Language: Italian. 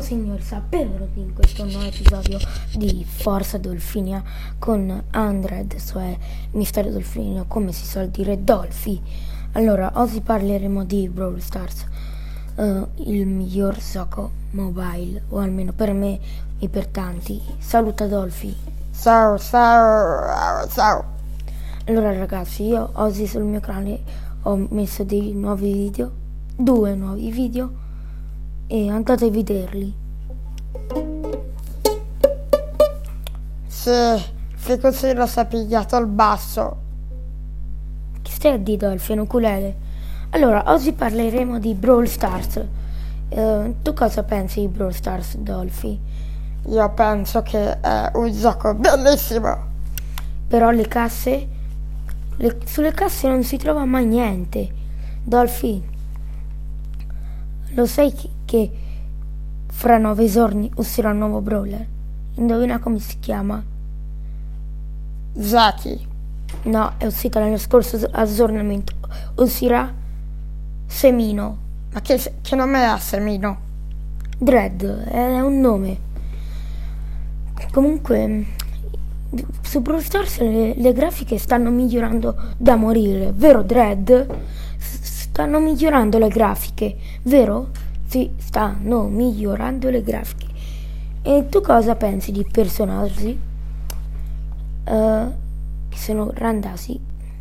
Ciao signori, benvenuti in questo nuovo episodio di Forza Dolfinia con Andred, cioè Misterio Dolfinio, come si suol dire Dolfi. Allora, oggi parleremo di Brawl Stars, uh, il miglior gioco mobile, o almeno per me e per tanti. Saluta Dolfi. Ciao, ciao, ciao. Allora ragazzi, io oggi sul mio canale ho messo dei nuovi video, due nuovi video e andate a vederli. Sì, se così lo sei pigliato il basso. Chi stai a dire Dolphin ukulele? Allora, oggi parleremo di Brawl Stars. Uh, tu cosa pensi di Brawl Stars, Dolphy? Io penso che è un gioco bellissimo. Però le casse, le, sulle casse non si trova mai niente. Dolphy, lo sai che fra nove giorni uscirà un nuovo brawler? Indovina come si chiama? Zaki. No, è uscita nello scorso aggiornamento. Uscirà Semino. Ma che, che nome ha Semino? Dread, è un nome. Comunque, su Brawl Stars le, le grafiche stanno migliorando da morire, vero Dread? Stanno migliorando le grafiche, vero? Sì, stanno migliorando le grafiche. E tu cosa pensi di personaggi uh, che sono randasi